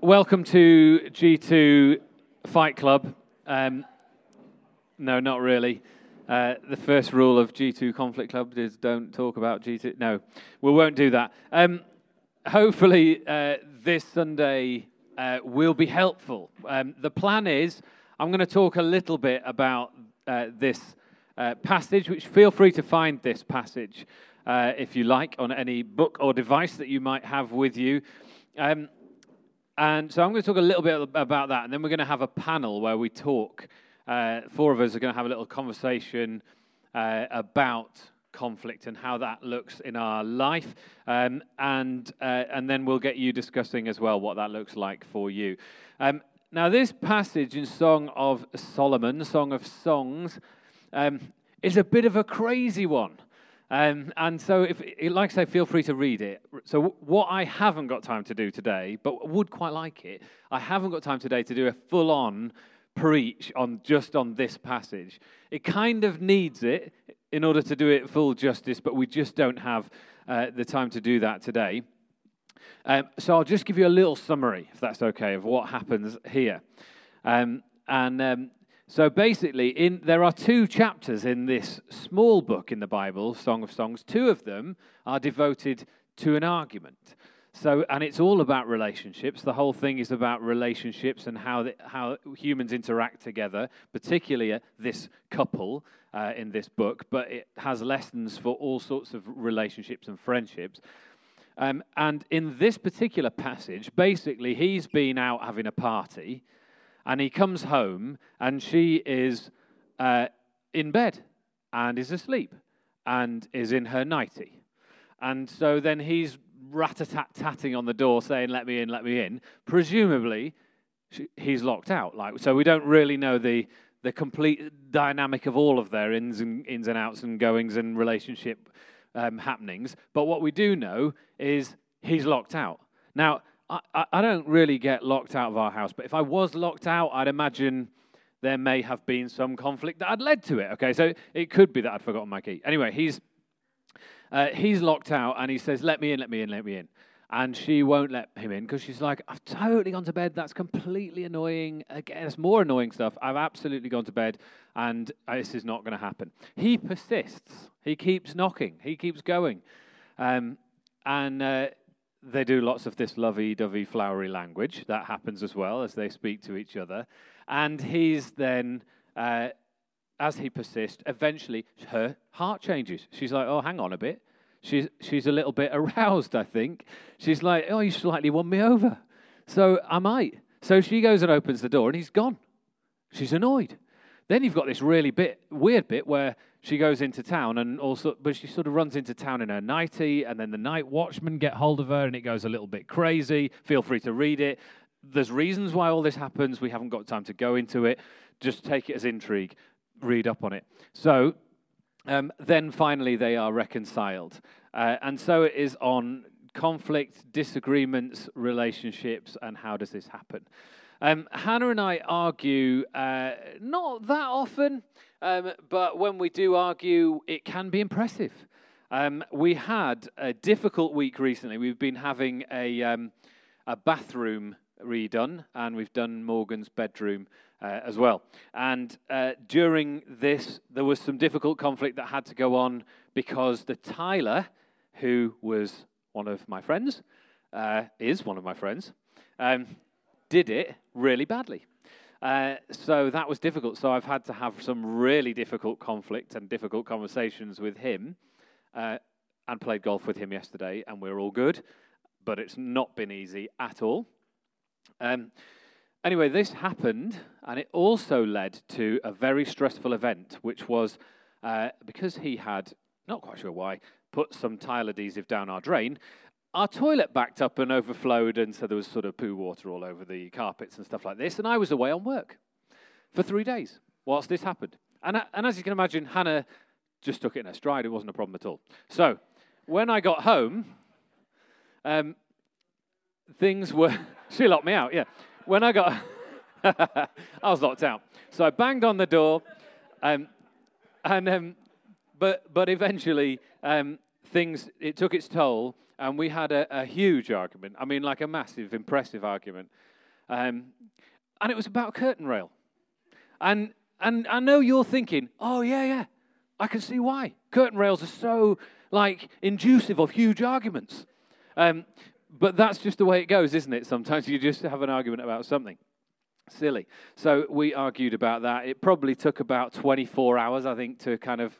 welcome to G2 Fight Club. Um, no, not really. Uh, the first rule of G2 Conflict Club is don't talk about G2. No, we won't do that. Um, hopefully, uh, this Sunday uh, will be helpful. Um, the plan is I'm going to talk a little bit about uh, this uh, passage, which feel free to find this passage uh, if you like on any book or device that you might have with you. Um, and so I'm going to talk a little bit about that, and then we're going to have a panel where we talk. Uh, four of us are going to have a little conversation uh, about conflict and how that looks in our life, um, and uh, and then we'll get you discussing as well what that looks like for you. Um, now, this passage in Song of Solomon, Song of Songs, um, is a bit of a crazy one. Um, and so, if like I say, feel free to read it. So, what I haven't got time to do today, but would quite like it, I haven't got time today to do a full-on preach on just on this passage. It kind of needs it in order to do it full justice, but we just don't have uh, the time to do that today. Um, so, I'll just give you a little summary, if that's okay, of what happens here. Um, and um, so basically, in, there are two chapters in this small book in the Bible, Song of Songs. Two of them are devoted to an argument. So, and it's all about relationships. The whole thing is about relationships and how, the, how humans interact together, particularly this couple uh, in this book, but it has lessons for all sorts of relationships and friendships. Um, and in this particular passage, basically, he's been out having a party and he comes home, and she is uh, in bed and is asleep and is in her nightie. And so then he's rat a tat tatting on the door saying, Let me in, let me in. Presumably, she, he's locked out. Like, so we don't really know the, the complete dynamic of all of their ins and, ins and outs and goings and relationship um, happenings. But what we do know is he's locked out. Now, I, I don't really get locked out of our house, but if I was locked out, I'd imagine there may have been some conflict that had led to it. Okay, so it could be that I'd forgotten my key. Anyway, he's uh, he's locked out, and he says, "Let me in, let me in, let me in." And she won't let him in because she's like, "I've totally gone to bed. That's completely annoying. Again, it's more annoying stuff. I've absolutely gone to bed, and this is not going to happen." He persists. He keeps knocking. He keeps going, um, and. Uh, they do lots of this lovey dovey, flowery language. That happens as well as they speak to each other. And he's then, uh, as he persists, eventually her heart changes. She's like, oh, hang on a bit. She's, she's a little bit aroused, I think. She's like, oh, you slightly won me over. So I might. So she goes and opens the door and he's gone. She's annoyed. Then you've got this really bit weird bit where she goes into town and also, but she sort of runs into town in her nightie, and then the night watchmen get hold of her, and it goes a little bit crazy. Feel free to read it. There's reasons why all this happens. We haven't got time to go into it. Just take it as intrigue. Read up on it. So um, then finally they are reconciled, uh, and so it is on conflict, disagreements, relationships, and how does this happen. Um, Hannah and I argue uh, not that often, um, but when we do argue, it can be impressive. Um, we had a difficult week recently. We've been having a, um, a bathroom redone, and we've done Morgan's bedroom uh, as well. And uh, during this, there was some difficult conflict that had to go on because the tiler, who was one of my friends, uh, is one of my friends, um, did it really badly. Uh, so that was difficult. So I've had to have some really difficult conflict and difficult conversations with him, uh, and played golf with him yesterday, and we're all good. But it's not been easy at all. Um, anyway, this happened, and it also led to a very stressful event, which was uh, because he had, not quite sure why, put some tile adhesive down our drain our toilet backed up and overflowed, and so there was sort of poo water all over the carpets and stuff like this. And I was away on work for three days whilst this happened. And, and as you can imagine, Hannah just took it in her stride. It wasn't a problem at all. So when I got home, um, things were. she locked me out, yeah. When I got. I was locked out. So I banged on the door, um, and um, but but eventually um, things it took its toll, and we had a, a huge argument. I mean, like a massive, impressive argument. Um, and it was about curtain rail. And, and I know you're thinking, oh, yeah, yeah, I can see why. Curtain rails are so, like, inducive of huge arguments. Um, but that's just the way it goes, isn't it? Sometimes you just have an argument about something. Silly. So we argued about that. It probably took about 24 hours, I think, to kind of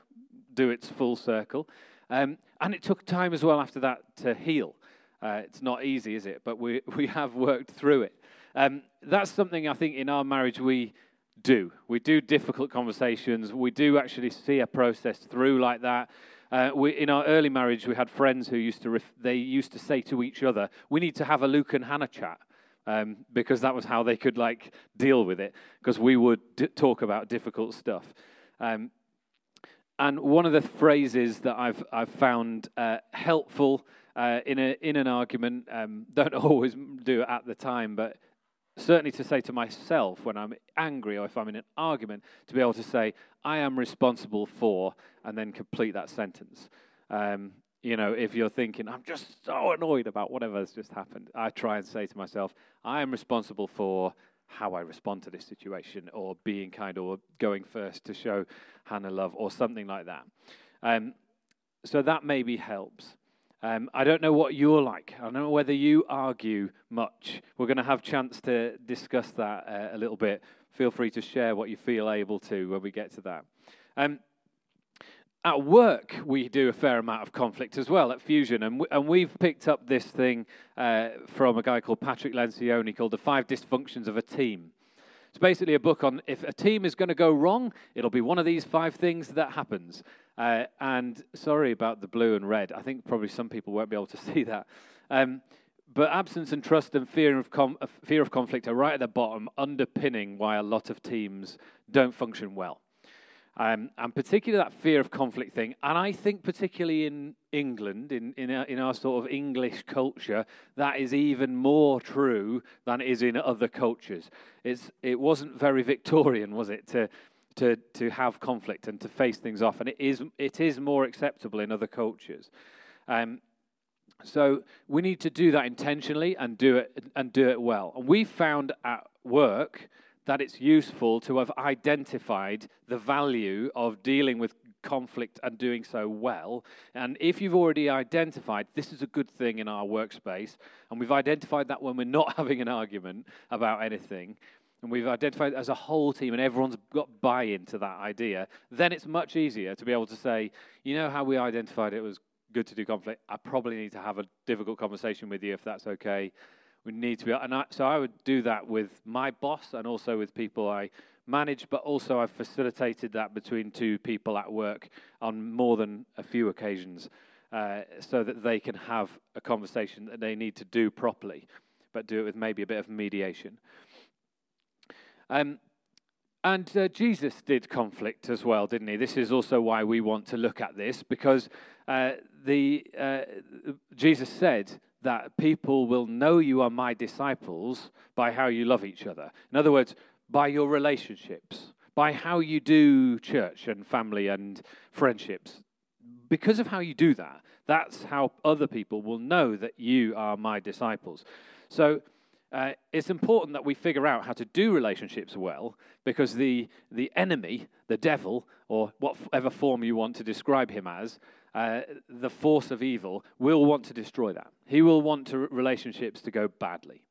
do its full circle. Um, and it took time as well after that to heal. Uh, it's not easy, is it? But we, we have worked through it. Um, that's something I think in our marriage we do. We do difficult conversations. We do actually see a process through like that. Uh, we, in our early marriage, we had friends who used to ref- they used to say to each other, "We need to have a Luke and Hannah chat." Um, because that was how they could like deal with it. Because we would d- talk about difficult stuff. Um, and one of the phrases that I've I've found uh, helpful uh, in a in an argument, um, don't always do it at the time, but certainly to say to myself when I'm angry or if I'm in an argument, to be able to say, I am responsible for, and then complete that sentence. Um, you know, if you're thinking, I'm just so annoyed about whatever has just happened, I try and say to myself, I am responsible for how I respond to this situation, or being kind, or going first to show Hannah love, or something like that. Um, so that maybe helps. Um, I don't know what you're like. I don't know whether you argue much. We're going to have chance to discuss that uh, a little bit. Feel free to share what you feel able to when we get to that. Um, at work, we do a fair amount of conflict as well at Fusion, and, and we've picked up this thing uh, from a guy called Patrick Lencioni called The Five Dysfunctions of a Team. It's basically a book on if a team is going to go wrong, it'll be one of these five things that happens. Uh, and sorry about the blue and red. I think probably some people won't be able to see that. Um, but absence and trust and fear of, com- uh, fear of conflict are right at the bottom, underpinning why a lot of teams don't function well. Um, and particularly that fear of conflict thing. And I think, particularly in England, in, in, our, in our sort of English culture, that is even more true than it is in other cultures. It's, it wasn't very Victorian, was it, to, to, to have conflict and to face things off. And it is, it is more acceptable in other cultures. Um, so we need to do that intentionally and do it and do it well. And we found at work that it's useful to have identified the value of dealing with conflict and doing so well. And if you've already identified this is a good thing in our workspace, and we've identified that when we're not having an argument about anything, and we've identified as a whole team and everyone's got buy in to that idea, then it's much easier to be able to say, you know how we identified it was good to do conflict? I probably need to have a difficult conversation with you if that's okay we need to be. And I, so I would do that with my boss and also with people I manage, but also I've facilitated that between two people at work on more than a few occasions uh, so that they can have a conversation that they need to do properly, but do it with maybe a bit of mediation. Um, and uh, Jesus did conflict as well, didn't he? This is also why we want to look at this, because uh, the, uh, Jesus said that people will know you are my disciples by how you love each other. In other words, by your relationships, by how you do church and family and friendships. Because of how you do that, that's how other people will know that you are my disciples. So uh, it's important that we figure out how to do relationships well because the, the enemy, the devil, or whatever form you want to describe him as, uh, the force of evil will want to destroy that. He will want to, relationships to go badly.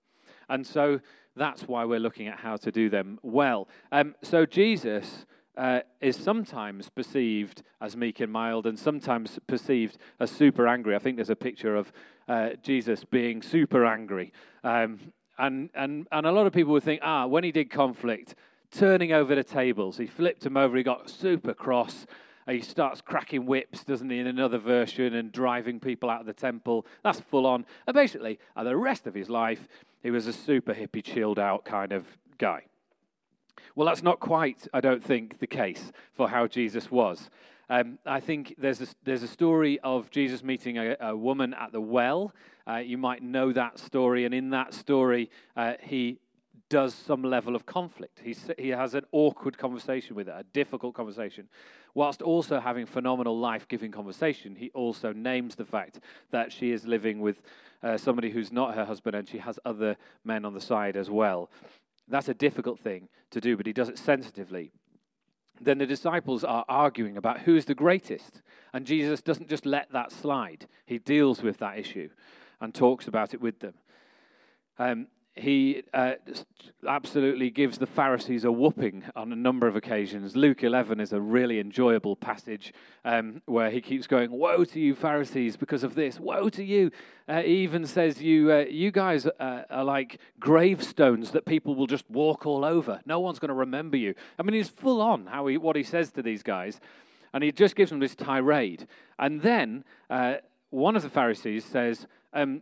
And so that's why we're looking at how to do them well. Um, so Jesus uh, is sometimes perceived as meek and mild and sometimes perceived as super angry. I think there's a picture of uh, Jesus being super angry. Um, and, and, and a lot of people would think, ah, when he did conflict, turning over the tables, he flipped them over, he got super cross he starts cracking whips, doesn't he, in another version, and driving people out of the temple. That's full on. And basically, the rest of his life, he was a super hippie, chilled out kind of guy. Well, that's not quite, I don't think, the case for how Jesus was. Um, I think there's a, there's a story of Jesus meeting a, a woman at the well. Uh, you might know that story, and in that story, uh, he does some level of conflict. He, he has an awkward conversation with her, a difficult conversation. Whilst also having phenomenal life giving conversation, he also names the fact that she is living with uh, somebody who's not her husband and she has other men on the side as well. That's a difficult thing to do, but he does it sensitively. Then the disciples are arguing about who is the greatest. And Jesus doesn't just let that slide, he deals with that issue and talks about it with them. Um, he uh, absolutely gives the Pharisees a whooping on a number of occasions. Luke 11 is a really enjoyable passage um, where he keeps going, Woe to you, Pharisees, because of this. Woe to you. Uh, he even says, You, uh, you guys uh, are like gravestones that people will just walk all over. No one's going to remember you. I mean, he's full on how he, what he says to these guys. And he just gives them this tirade. And then uh, one of the Pharisees says, um,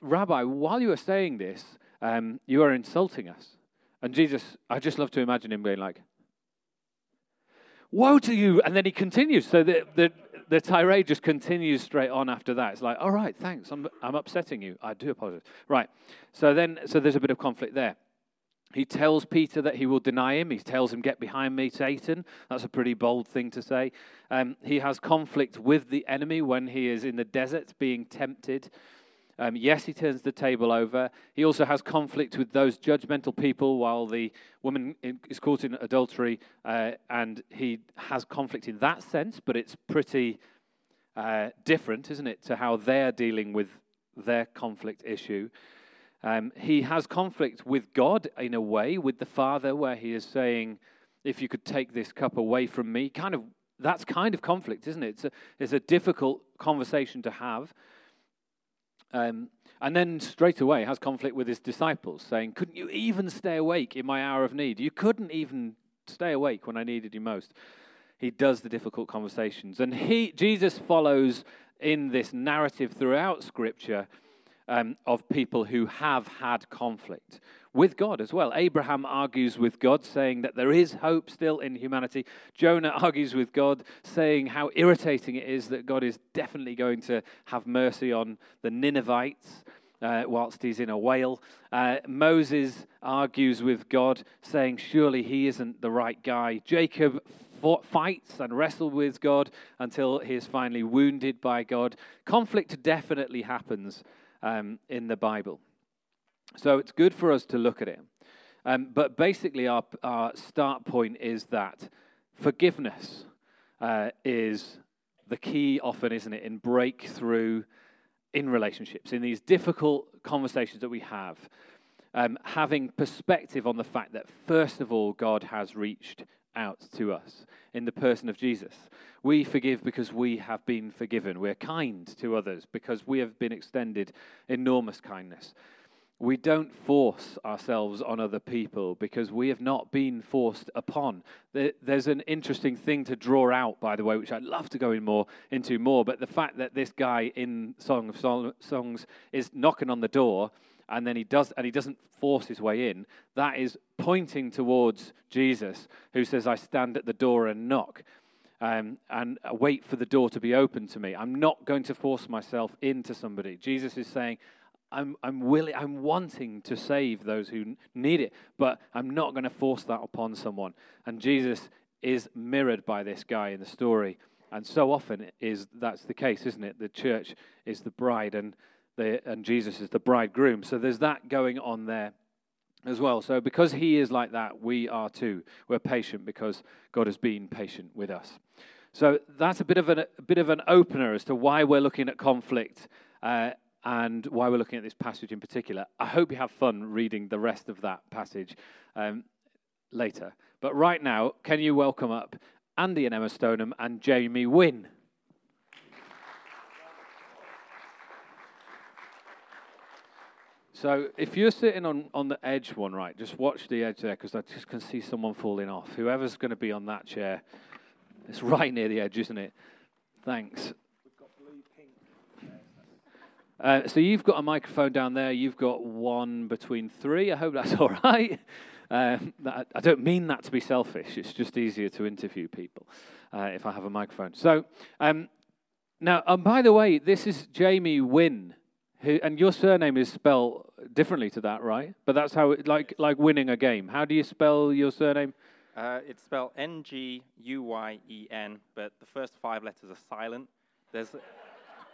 Rabbi, while you are saying this, um, you are insulting us. And Jesus, I just love to imagine him being like, Woe to you! And then he continues. So the, the, the tirade just continues straight on after that. It's like, All right, thanks. I'm, I'm upsetting you. I do apologize. Right. So then, so there's a bit of conflict there. He tells Peter that he will deny him. He tells him, Get behind me, Satan. That's a pretty bold thing to say. Um, he has conflict with the enemy when he is in the desert being tempted. Um, yes, he turns the table over. He also has conflict with those judgmental people while the woman is caught in adultery, uh, and he has conflict in that sense, but it's pretty uh, different, isn't it, to how they're dealing with their conflict issue. Um, he has conflict with God in a way, with the Father, where he is saying, If you could take this cup away from me, kind of that's kind of conflict, isn't it? It's a, it's a difficult conversation to have. Um, and then straight away has conflict with his disciples, saying, Couldn't you even stay awake in my hour of need? You couldn't even stay awake when I needed you most. He does the difficult conversations. And he, Jesus follows in this narrative throughout Scripture um, of people who have had conflict with God as well. Abraham argues with God, saying that there is hope still in humanity. Jonah argues with God, saying how irritating it is that God is definitely going to have mercy on the Ninevites. Uh, whilst he's in a whale. Uh, Moses argues with God, saying, Surely he isn't the right guy. Jacob fought, fights and wrestles with God until he is finally wounded by God. Conflict definitely happens um, in the Bible. So it's good for us to look at it. Um, but basically, our, our start point is that forgiveness uh, is the key, often, isn't it, in breakthrough in relationships, in these difficult conversations that we have. Um, having perspective on the fact that, first of all, God has reached out to us in the person of Jesus. We forgive because we have been forgiven. We're kind to others because we have been extended enormous kindness. We don't force ourselves on other people because we have not been forced upon. There's an interesting thing to draw out, by the way, which I'd love to go in more into more. But the fact that this guy in Song of Songs is knocking on the door and then he does and he doesn't force his way in. That is pointing towards jesus who says i stand at the door and knock um, and wait for the door to be open to me. I'm not going to force myself into somebody. Jesus is saying i'm, I'm willing i'm wanting to save those who need it but i'm not going to force that upon someone. And jesus is mirrored by this guy in the story. And so often is that's the case isn't it? The church is the bride and and Jesus is the bridegroom. So there's that going on there as well. So because he is like that, we are too. We're patient because God has been patient with us. So that's a bit of an, a bit of an opener as to why we're looking at conflict uh, and why we're looking at this passage in particular. I hope you have fun reading the rest of that passage um, later. But right now, can you welcome up Andy and Emma Stoneham and Jamie Nguyen? So if you're sitting on, on the edge one, right, just watch the edge there because I just can see someone falling off. Whoever's going to be on that chair, it's right near the edge, isn't it? Thanks. Uh, so you've got a microphone down there. You've got one between three. I hope that's all right. Um, I don't mean that to be selfish. It's just easier to interview people uh, if I have a microphone. So um, now, um, by the way, this is Jamie Nguyen Who, and your surname is spelled differently to that, right? But that's how, it, like, like winning a game. How do you spell your surname? Uh, it's spelled N G U Y E N, but the first five letters are silent. There's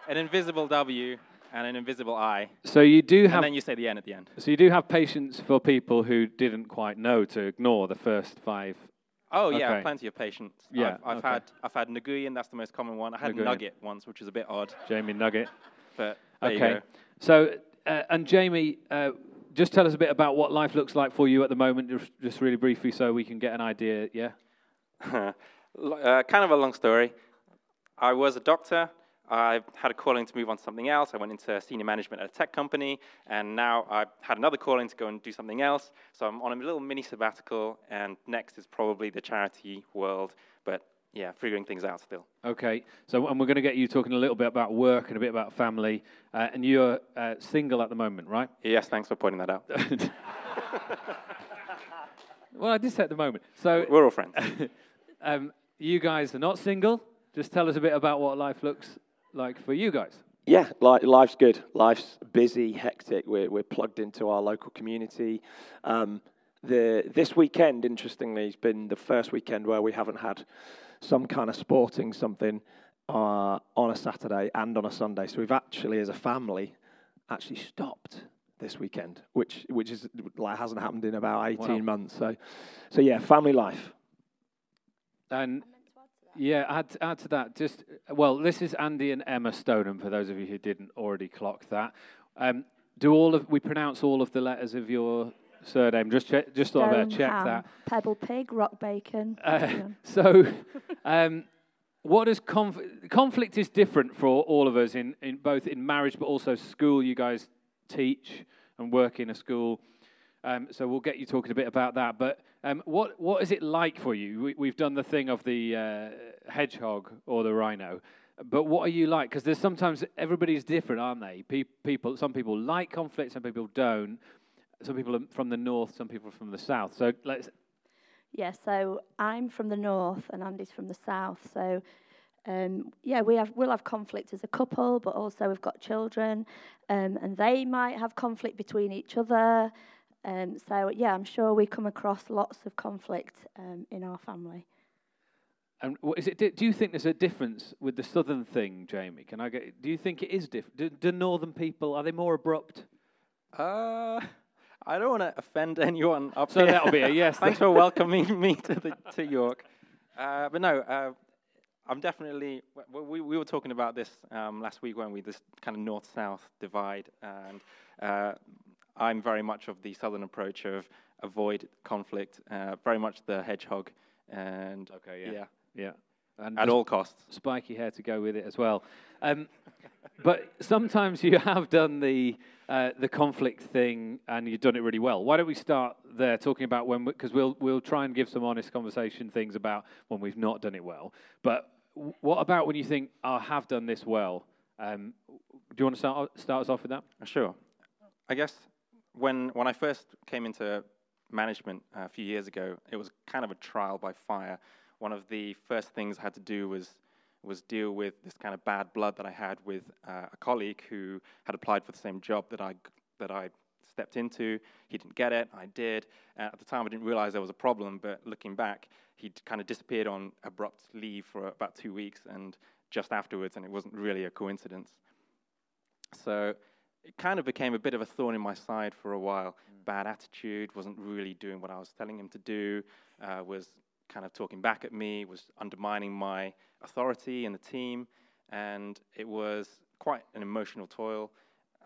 an invisible W and an invisible I, So you do have, and then you say the N at the end. so you do have patience for people who didn't quite know to ignore the first five. Oh yeah, Okay. plenty of patience. Yeah, I've, I've okay. had I've had Nguyen, that's the most common one. I had Nguyen. Nugget once, which is a bit odd, Jamie Nugget. but Okay. So, uh, and Jamie, uh, just tell us a bit about what life looks like for you at the moment, just, really briefly, so we can get an idea. Yeah. Uh, kind of a long story. I was a doctor. I had a calling to move on to something else. I went into senior management at a tech company, and now I had another calling to go and do something else. So I'm on a little mini sabbatical, and next is probably the charity world. But yeah, figuring things out still. Okay. So, and we're going to get you talking a little bit about work and a bit about family. Uh, and you're uh, single at the moment, right? Yes, thanks for pointing that out. well, I did say at the moment. So, We're all friends. um, you guys are not single. Just tell us a bit about what life looks like for you guys. Yeah, li- life's good. Life's busy, hectic. We're, we're plugged into our local community. Um, the this weekend, interestingly, has been the first weekend where we haven't had some kind of sporting something uh, on a Saturday and on a Sunday. So we've actually, as a family, actually stopped this weekend, which which is like hasn't happened in about eighteen Wow. months. So, so yeah, family life. And yeah, add, add to that. Just well, this is Andy and Emma Stoneham. For those of you who didn't already clock that, um, do all of we pronounce all of the letters of your surname? Just check, just thought I'd check Stoneham, that. Pebble pig, rock bacon. Uh, yeah. so, um, what is conf- conflict is different for all of us in, in both in marriage but also school. You guys teach and work in a school, um, so we'll get you talking a bit about that. But um, what what is it like for you? We, we've done the thing of the uh, hedgehog or the rhino. But what are you like? Because there's sometimes everybody's different, aren't they? Pe- people, some people like conflict, some people don't. Some people are from the north, some people are from the south. So let's Yeah, so I'm from the north and Andy's from the south. So um, yeah, we have we'll have conflict as a couple, but also we've got children, um, and they might have conflict between each other. Um, so yeah, I'm sure we come across lots of conflict um, in our family. And what is it? Do you think there's a difference with the southern thing, Jamie? Can I get? Do you think it is different? Do, do northern people are they more abrupt? Uh, I don't want to offend anyone up So here. that'll be a yes Thanks for welcoming me to the to York. Uh, but no, uh, I'm definitely. w- We, we were talking about this um, last week, when we? This kind of north-south divide, and uh, I'm very much of the southern approach of avoid conflict, uh, very much the hedgehog, and Okay, yeah. yeah, Yeah, and at all costs. spiky hair to go with it as well. Um, but sometimes you have done the uh, the conflict thing, and you've done it really well. Why don't we start there, talking about when? Because we'll we'll try and give some honest conversation things about when we've not done it well. But what about when you think I have done this well? Um, do you want to start start us off with that? Uh, Sure. I guess when when I first came into management uh, a few years ago, it was kind of a trial by fire. One of the first things I had to do was was deal with this kind of bad blood that I had with uh, a colleague who had applied for the same job that I that I stepped into. He didn't get it, I did. Uh, at the time, I didn't realize there was a problem, but looking back, he'd kind of disappeared on abrupt leave for about two weeks, and just afterwards, and it wasn't really a coincidence. So it kind of became a bit of a thorn in my side for a while. Bad attitude, wasn't really doing what I was telling him to do, uh, was kind of talking back at me, was undermining my authority in the team, and it was quite an emotional toil.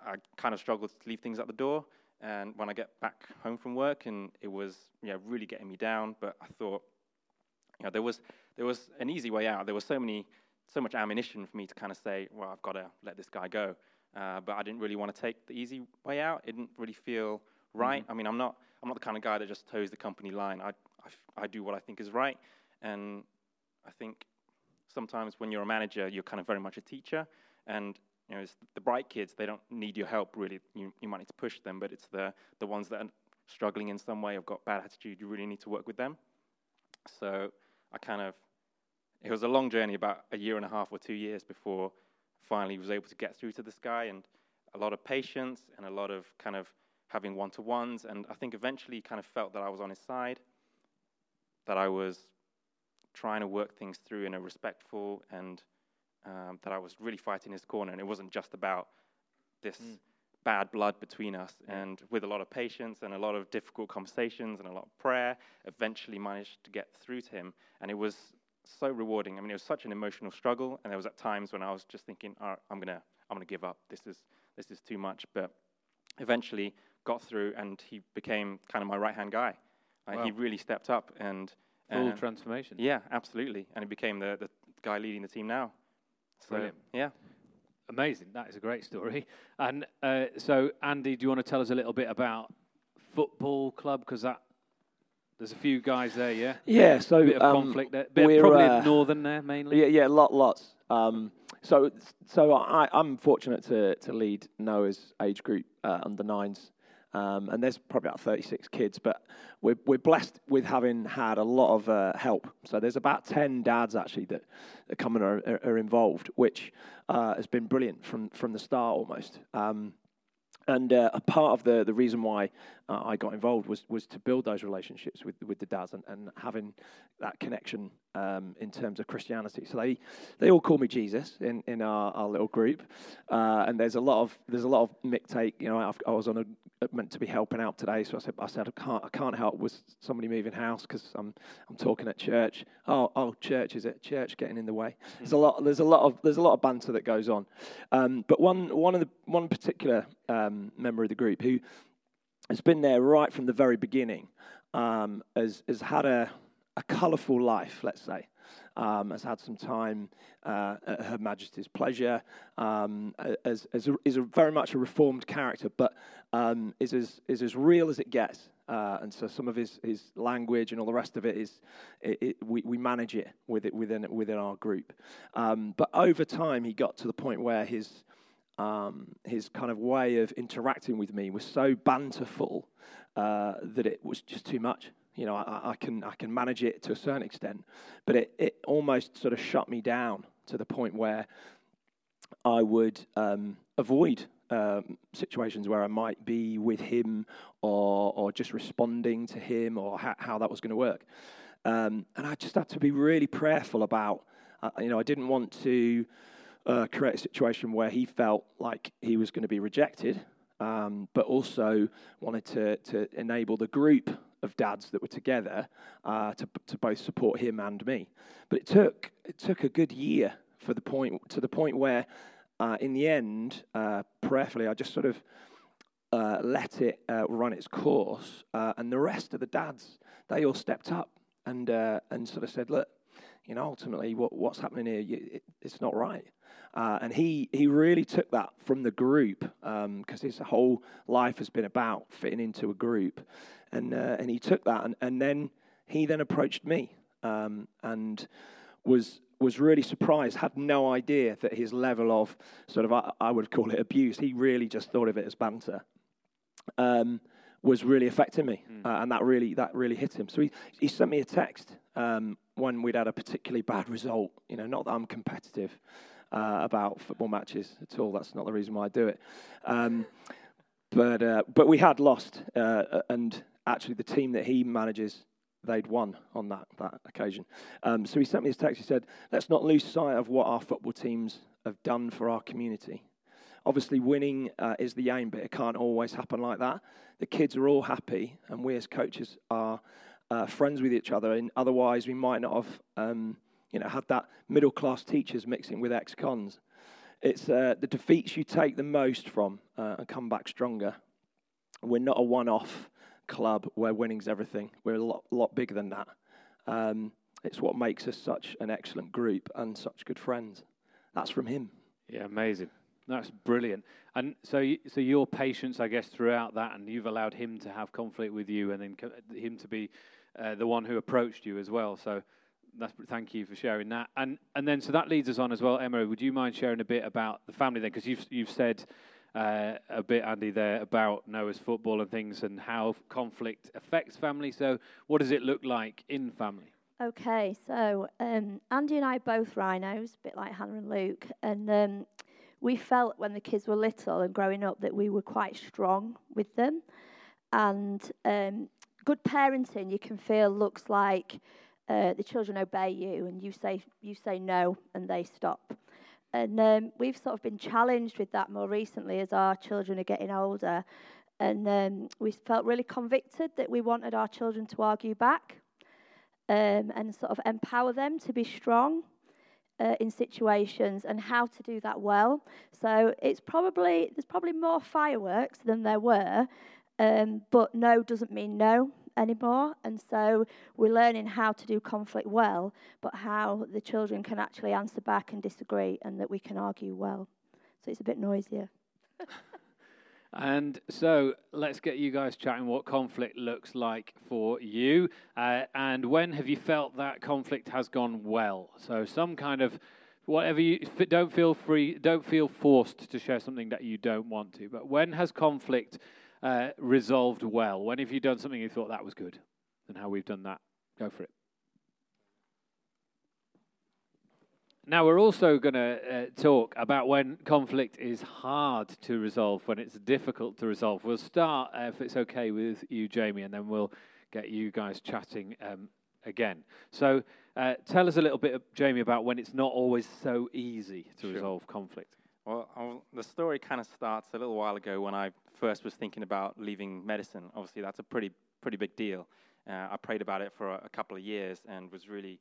I kind of struggled to leave things at the door, and when I get back home from work, and it was yeah really getting me down. But I thought, you know, there was there was an easy way out. There was so many so much ammunition for me to kind of say, well, I've got to let this guy go. Uh, but I didn't really want to take the easy way out. It didn't really feel right. I mean, I'm not I'm not the kind of guy that just toes the company line. I, I do what I think is right, and I think sometimes when you're a manager, you're kind of very much a teacher, and you know, it's the bright kids they don't need your help really. You you might need to push them, but it's the the ones that are struggling in some way, have got bad attitude. You really need to work with them. So I kind of it was a long journey, about a year and a half or two years before finally was able to get through to this guy. And a lot of patience and a lot of kind of having one to ones. And I think eventually kind of felt that I was on his side, that I was trying to work things through in a respectful and um, that I was really fighting his corner. And it wasn't just about this. Mm. Bad blood between us, and with a lot of patience and a lot of difficult conversations and a lot of prayer, eventually managed to get through to him. And it was so rewarding. I mean, it was such an emotional struggle, and there was at times when I was just thinking, "All right, I'm gonna, I'm gonna give up. This is, this is too much." But eventually, got through, and he became kind of my right hand guy. Uh, wow. He really stepped up and full transformation. Yeah, absolutely, and he became the the guy leading the team now. So Brilliant. yeah. Amazing. That is a great story. And uh, so, Andy, do you want to tell us a little bit about football club? Because that there's a few guys there, yeah. Yeah. So a bit of um, conflict there. Bit probably uh, northern there mainly. Yeah, yeah, lot, lots. Um, so, so I, I'm fortunate to to lead Noah's age group uh, under nines um, and there's probably about 36 kids, but we're, we're blessed with having had a lot of uh, help. So there's about 10 dads actually that, and are, are involved, which uh, has been brilliant from, from the start almost. Um, and uh, a part of the, the reason why uh, I got involved was, was to build those relationships with, with the dads and, and having that connection um, in terms of Christianity. So they, they all call me Jesus in, in our, our little group. Uh, and there's a lot of there's a lot of mick take. You know, I've, i was on a meant to be helping out today, so I said I said I can't I can't help with somebody moving house because I'm I'm talking at church. Oh oh, church is it? Church getting in the way. There's a lot there's a lot of there's a lot of banter that goes on. Um, but one one of the one particular um, member of the group who has been there right from the very beginning um, has has had a a colourful life, let's say um, has had some time uh, at Her Majesty's pleasure, um, as, as a, is a very much a reformed character, but um, is, as, is as real as it gets. Uh, and so some of his, his language and all the rest of it is, it, it, we, we manage it, with it within, within our group. Um, but over time, he got to the point where his, um, his kind of way of interacting with me was so banterful uh, that it was just too much you know, I, I, can I can manage it to a certain extent, but it, it almost sort of shut me down to the point where I would um, avoid um, situations where I might be with him or or just responding to him or ha- how that was going to work, um, and I just had to be really prayerful about. Uh, you know, I didn't want to uh, create a situation where he felt like he was going to be rejected, um, but also wanted to to enable the group of dads that were together uh, to, to both support him and me. But it took, it took a good year for the point, to the point where, uh, in the end, uh, prayerfully, I just sort of uh, let it uh, run its course. Uh, and the rest of the dads, they all stepped up and, and sort of said, look, you know, ultimately, what, what's happening here, it, it's not right. Uh, and he, he really took that from the group because um, his whole life has been about fitting into a group. And, uh, and he took that, and, and then he then approached me um, and was, was really surprised, had no idea that his level of sort of, I, I would call it abuse, he really just thought of it as banter. Um, was really affecting me, mm. uh, and that really that really hit him. So he, he sent me a text um, when we'd had a particularly bad result. You know, not that I'm competitive, uh, about football matches at all. That's not the reason why I do it. Um, but uh, but we had lost, uh, and actually the team that he manages, they'd won on that that occasion. Um, so he sent me his text. He said, "Let's not lose sight of what our football teams have done for our community." Obviously, winning uh, is the aim, but it can't always happen like that. The kids are all happy, and we as coaches are uh, friends with each other. And otherwise, we might not have um, you know, had that middle class teachers mixing with ex cons. It's uh, the defeats you take the most from uh, and come back stronger. We're not a one off club where winning's everything. We're a lot, lot bigger than that. Um, it's what makes us such an excellent group and such good friends. That's from him. Yeah, amazing. That's brilliant. And so, so your patience, I guess, throughout that, and you've allowed him to have conflict with you, and then him to be uh, the one who approached you as well. So that's thank you for sharing that. And and then so that leads us on as well, Emma. Would you mind sharing a bit about the family then? Because you've you've said uh, a bit, Andy, there about Noah's football and things and how conflict affects family. So what does it look like in family? Okay, so um, Andy and I both rhinos, a bit like Hannah and Luke, and um, we felt when the kids were little and growing up that we were quite strong with them. And um, good parenting, you can feel, looks like uh, the children obey you and you say, you say no and they stop. And um, we've sort of been challenged with that more recently as our children are getting older. And um, we felt really convicted that we wanted our children to argue back um, and sort of empower them to be strong uh, in situations and how to do that well. So it's probably there's probably more fireworks than there were, um, but no doesn't mean no anymore. And so we're learning how to do conflict well, but how the children can actually answer back and disagree, and that we can argue well. So it's a bit noisier. And so let's get you guys chatting what conflict looks like for you. Uh, and when have you felt that conflict has gone well? So some kind of whatever you don't feel free, don't feel forced to share something that you don't want to. But when has conflict uh, resolved well? When have you done something you thought that was good? And how we've done that? Go for it. Now, we're also going to uh, talk about when conflict is hard to resolve, when it's difficult to resolve. We'll start, uh, if it's okay with you, Jamie, and then we'll get you guys chatting um, again. So, uh, tell us a little bit, Jamie, about when it's not always so easy to Sure. resolve conflict. Well, I'll, the story kind of starts a little while ago when I first was thinking about leaving medicine. Obviously, that's a pretty pretty big deal. Uh, I prayed about it for a, a couple of years and was really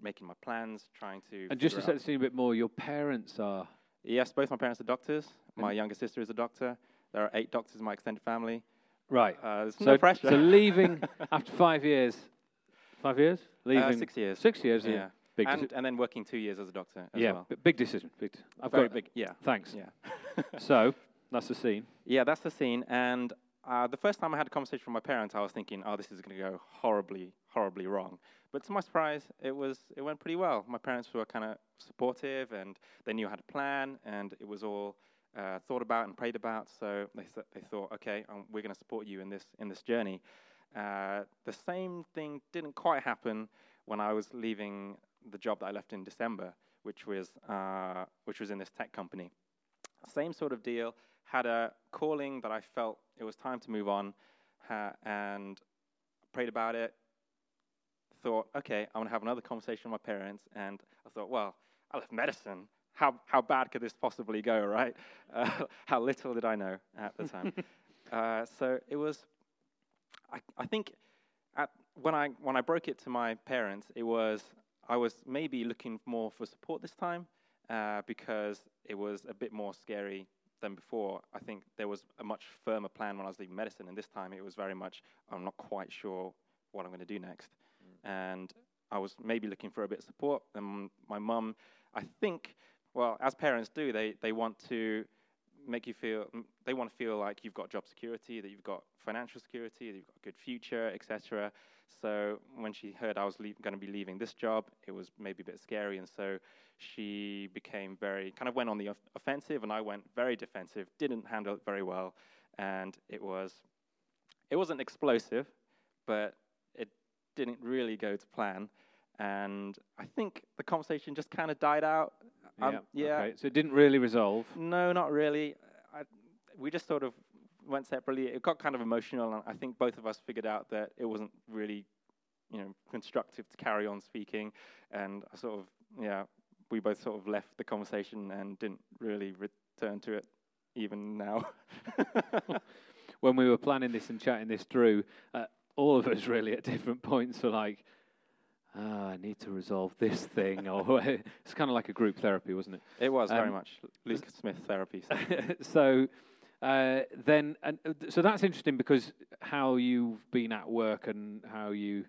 making my plans, trying to. And just to set the scene a bit more, your parents are. yes, both my parents are doctors. My younger sister is a doctor. There are eight doctors in my extended family. Right. Uh, there's so, no pressure. so leaving after five years. Five years? Leaving. uh, six years. Six years, yeah. Big and, and then working two years as a doctor as yeah, well. big decision. Big. I've Very got big. Yeah. Thanks. Yeah. So that's the scene. Yeah, that's the scene. And uh, the first time I had a conversation with my parents, I was thinking, "Oh, this is going to go horribly, horribly wrong." But to my surprise, it was it went pretty well. My parents were kind of supportive, and they knew how to plan, and it was all uh, thought about and prayed about. So they th- they thought, "Okay, um, we're going to support you in this in this journey." Uh, the same thing didn't quite happen when I was leaving the job that I left in December, which was uh, which was in this tech company. Same sort of deal. Had a calling that I felt it was time to move on, ha- and prayed about it. Thought, okay, I'm gonna have another conversation with my parents, and I thought, well, I left medicine. How how bad could this possibly go, right? Uh, how little did I know at the time. uh, so it was. I I think at, when I when I broke it to my parents, it was I was maybe looking more for support this time uh, because it was a bit more scary than before. I think there was a much firmer plan when I was leaving medicine, and this time it was very much I'm not quite sure what I'm going to do next, and I was maybe looking for a bit of support. And my mum, I think, well, as parents do, they they want to make you feel they want to feel like you've got job security, that you've got financial security, that you've got a good future, etc. So when she heard I was going to be leaving this job, it was maybe a bit scary, and so she became very kind of went on the off- offensive, and I went very defensive. Didn't handle it very well, and it was it wasn't explosive, but it didn't really go to plan. And I think the conversation just kind of died out. Um, yeah. Okay. So it didn't really resolve. No, not really. I, we just sort of went separately. It got kind of emotional, and I think both of us figured out that it wasn't really, you know, constructive to carry on speaking. And I sort of, yeah, we both sort of left the conversation and didn't really return to it, even now. When we were planning this and chatting this through, uh, all of us really at different points were like, oh, I need to resolve this thing. or it's kind of like a group therapy, wasn't it? it was very Um, much Luke Smith therapy. so- so uh, then, and uh, so that's interesting because how you've been at work and how you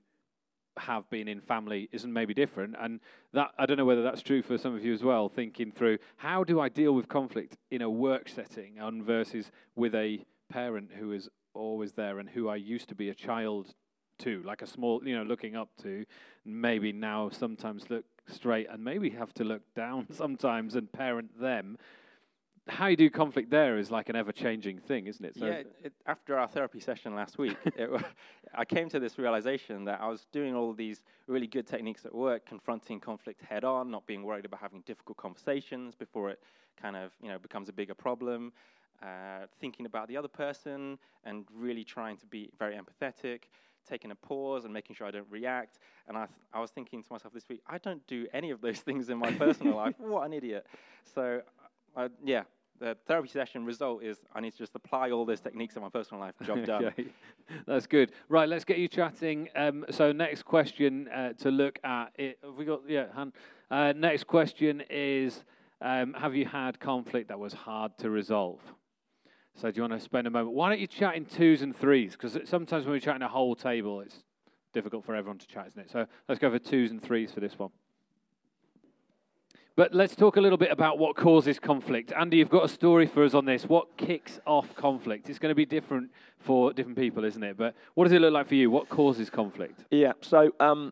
have been in family isn't maybe different, and that I don't know whether that's true for some of you as well. Thinking through how do I deal with conflict in a work setting and versus with a parent who is always there and who I used to be a child to, like a small, you know, looking up to, maybe now sometimes look straight and maybe have to look down sometimes and parent them how you do conflict there is like an ever-changing thing, isn't it? So yeah. It, it, after our therapy session last week, it, I came to this realization that I was doing all these really good techniques at work, confronting conflict head-on, not being worried about having difficult conversations before it kind of you know becomes a bigger problem. Uh, thinking about the other person and really trying to be very empathetic, taking a pause and making sure I don't react. And I, th- I was thinking to myself this week, I don't do any of those things in my personal life. What an idiot. So, uh, yeah, the therapy session result is I need to just apply all those techniques in my personal life. Job done. okay. That's good. Right, let's get you chatting. Um, so, next question uh, to look at it. Have we got, yeah, Han. Uh, next question is um, Have you had conflict that was hard to resolve? So do you want to spend a moment? Why don't you chat in twos and threes? Because sometimes when we chat in a whole table, it's difficult for everyone to chat, isn't it? So let's go for twos and threes for this one. But let's talk a little bit about what causes conflict. Andy, you've got a story for us on this. What kicks off conflict? It's going to be different for different people, isn't it? But what does it look like for you? What causes conflict? Yeah, so um,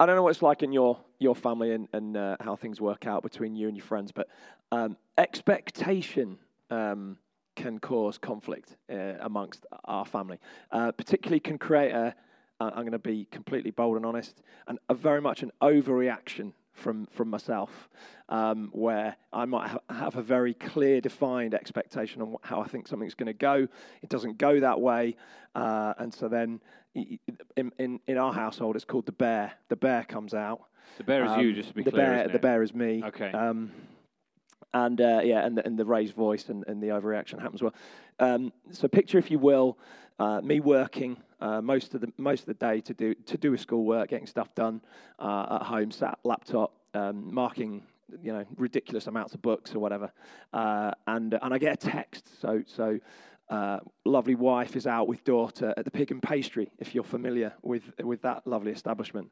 I don't know what it's like in your, your family and, and uh, how things work out between you and your friends, but um, expectation um, can cause conflict uh, amongst our family. Uh, particularly can create a, I'm going to be completely bold and honest, and a very much an overreaction from from myself, um, where I might ha- have a very clear, defined expectation on how I think something's going to go. It doesn't go that way, uh, and so then in, in in our household, it's called the bear. The bear comes out. The bear is um, you, just to be the clear. Bear, the bear is me. Okay. Um, and uh, yeah, and the, and the raised voice and, and the overreaction happens well. Um, so picture, if you will, uh, me working uh, most of the most of the day to do to do a schoolwork, getting stuff done uh, at home, sat laptop, um, marking you know ridiculous amounts of books or whatever, uh, and and I get a text. So so. Uh, lovely wife is out with daughter at the Pig and Pastry. If you're familiar with with that lovely establishment,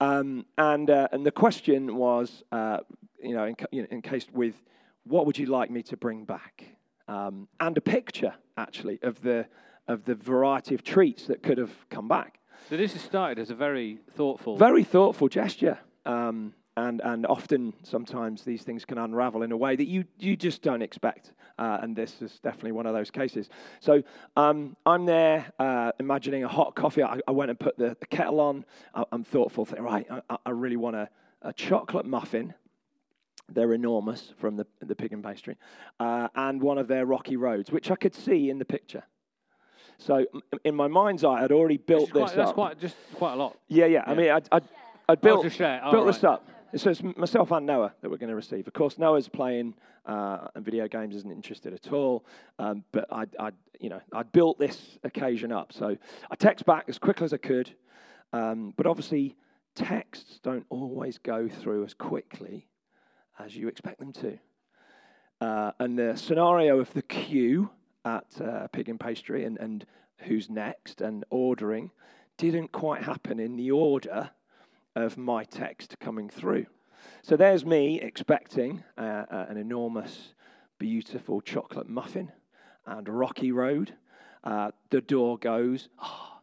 um, and uh, and the question was, uh, you know, in, encased with, what would you like me to bring back? Um, and a picture actually of the of the variety of treats that could have come back. So this has started as a very thoughtful, very thoughtful gesture. Um, and, and often, sometimes these things can unravel in a way that you, you just don't expect. Uh, and this is definitely one of those cases. So um, I'm there uh, imagining a hot coffee. I, I, went and put the, kettle on. I, am thoughtful, thinking, right, I, I really want a, a, chocolate muffin. They're enormous from the, the pig and pastry. Uh, and one of their rocky roads, which I could see in the picture. So in my mind's eye, I'd already built quite, this that's up. Quite, just quite a lot. Yeah, yeah. yeah. I mean, I'd, I'd, I'd built, built right. this up. So it's myself and Noah that we're going to receive. Of course, Noah's playing uh, and video games isn't interested at all. Um, but I, I, you know, I built this occasion up. So I text back as quickly as I could. Um, but obviously, texts don't always go through as quickly as you expect them to. Uh, and the scenario of the queue at uh, Pig and Pastry and, and who's next and ordering didn't quite happen in the order of my text coming through. So there's me expecting uh, uh, an enormous, beautiful chocolate muffin and rocky road. Uh, the door goes. Oh,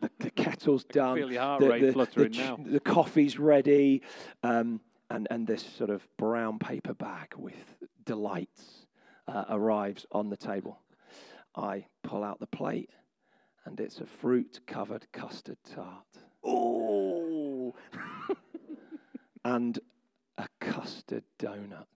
the, the, kettle's done. feel your heart the, rate the, fluttering the, now. The coffee's ready, um, and and this sort of brown paper bag with delights uh, arrives on the table. I pull out the plate, and it's a fruit-covered custard tart. Oh! and a custard donut.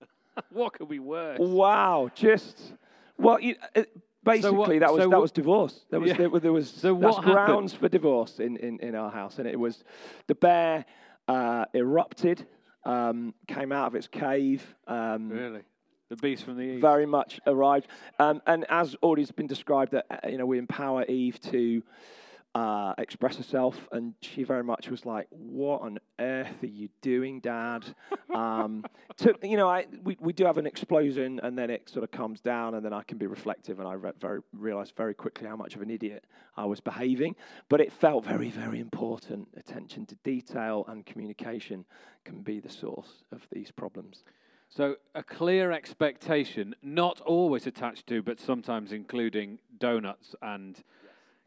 what could be worse? Wow! Just well, you, uh, basically so what, that was so that was divorce. There was yeah. there, there, was so that's grounds for divorce in, in, in our house, and it was the bear uh, erupted, um, came out of its cave. Um, really. The beast from the east. Very much arrived, um, and as already has been described, that uh, you know we empower Eve to uh, express herself, and she very much was like, "What on earth are you doing, Dad?" um, to, you know, I, we we do have an explosion, and then it sort of calms down, and then I can be reflective, and I re- very realized very quickly how much of an idiot I was behaving. But it felt very, very important. Attention to detail and communication can be the source of these problems. So, a clear expectation, not always attached to, but sometimes including donuts and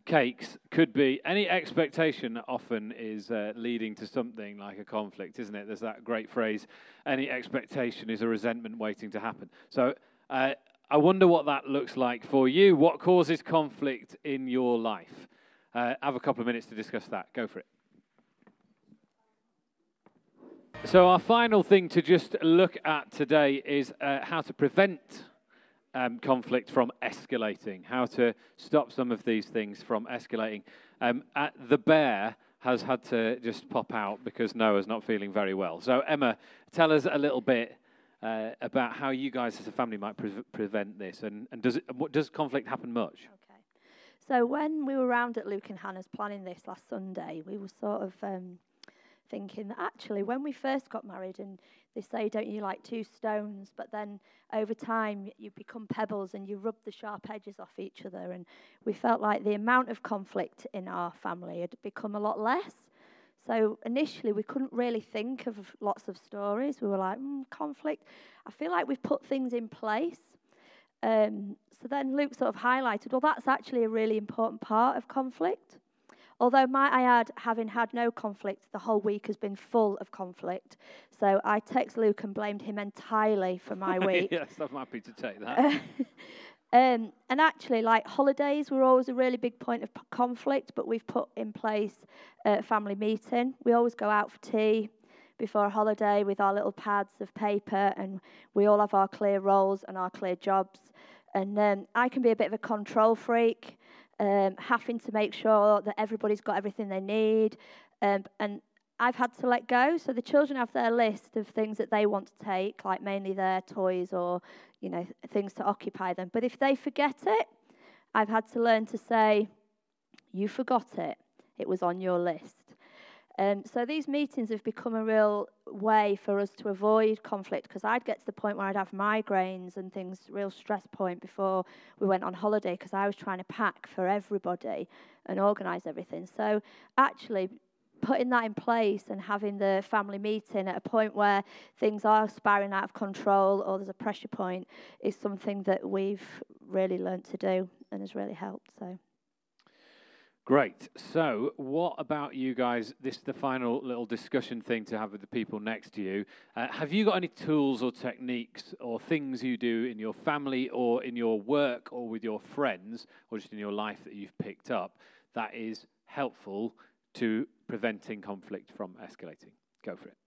cakes could be any expectation often is uh, leading to something like a conflict, isn't it? There's that great phrase, any expectation is a resentment waiting to happen. So uh, I wonder what that looks like for you. What causes conflict in your life? Uh, have a couple of minutes to discuss that. Go for it. So, our final thing to just look at today is uh, how to prevent um, conflict from escalating, how to stop some of these things from escalating. Um, the bear has had to just pop out because Noah's not feeling very well. So, Emma, tell us a little bit uh, about how you guys as a family might pre- prevent this, and, and does, it, does conflict happen much? Okay. So, when we were around at Luke and Hannah's planning this last Sunday, we were sort of. Um, thinking that actually, when we first got married, and they say, don't you like two stones, but then over time you become pebbles and you rub the sharp edges off each other. And we felt like the amount of conflict in our family had become a lot less. So initially, we couldn't really think of lots of stories. We were like, mm, conflict. I feel like we've put things in place. Um, so then Luke sort of highlighted, well, that's actually a really important part of conflict. Although, might I add, having had no conflict, the whole week has been full of conflict. So I text Luke and blamed him entirely for my week. yes, I'm happy to take that. um, and actually, like holidays were always a really big point of p- conflict, but we've put in place a family meeting. We always go out for tea before a holiday with our little pads of paper, and we all have our clear roles and our clear jobs. And um, I can be a bit of a control freak um, having to make sure that everybody's got everything they need. Um, and I've had to let go. So the children have their list of things that they want to take, like mainly their toys or, you know, things to occupy them. But if they forget it, I've had to learn to say, you forgot it. It was on your list. Um, so these meetings have become a real way for us to avoid conflict because I'd get to the point where I'd have migraines and things, real stress point before we went on holiday because I was trying to pack for everybody and organise everything. So actually, putting that in place and having the family meeting at a point where things are spiraling out of control or there's a pressure point is something that we've really learnt to do and has really helped. So. Great. So, what about you guys? This is the final little discussion thing to have with the people next to you. Uh, have you got any tools or techniques or things you do in your family or in your work or with your friends or just in your life that you've picked up that is helpful to preventing conflict from escalating? Go for it.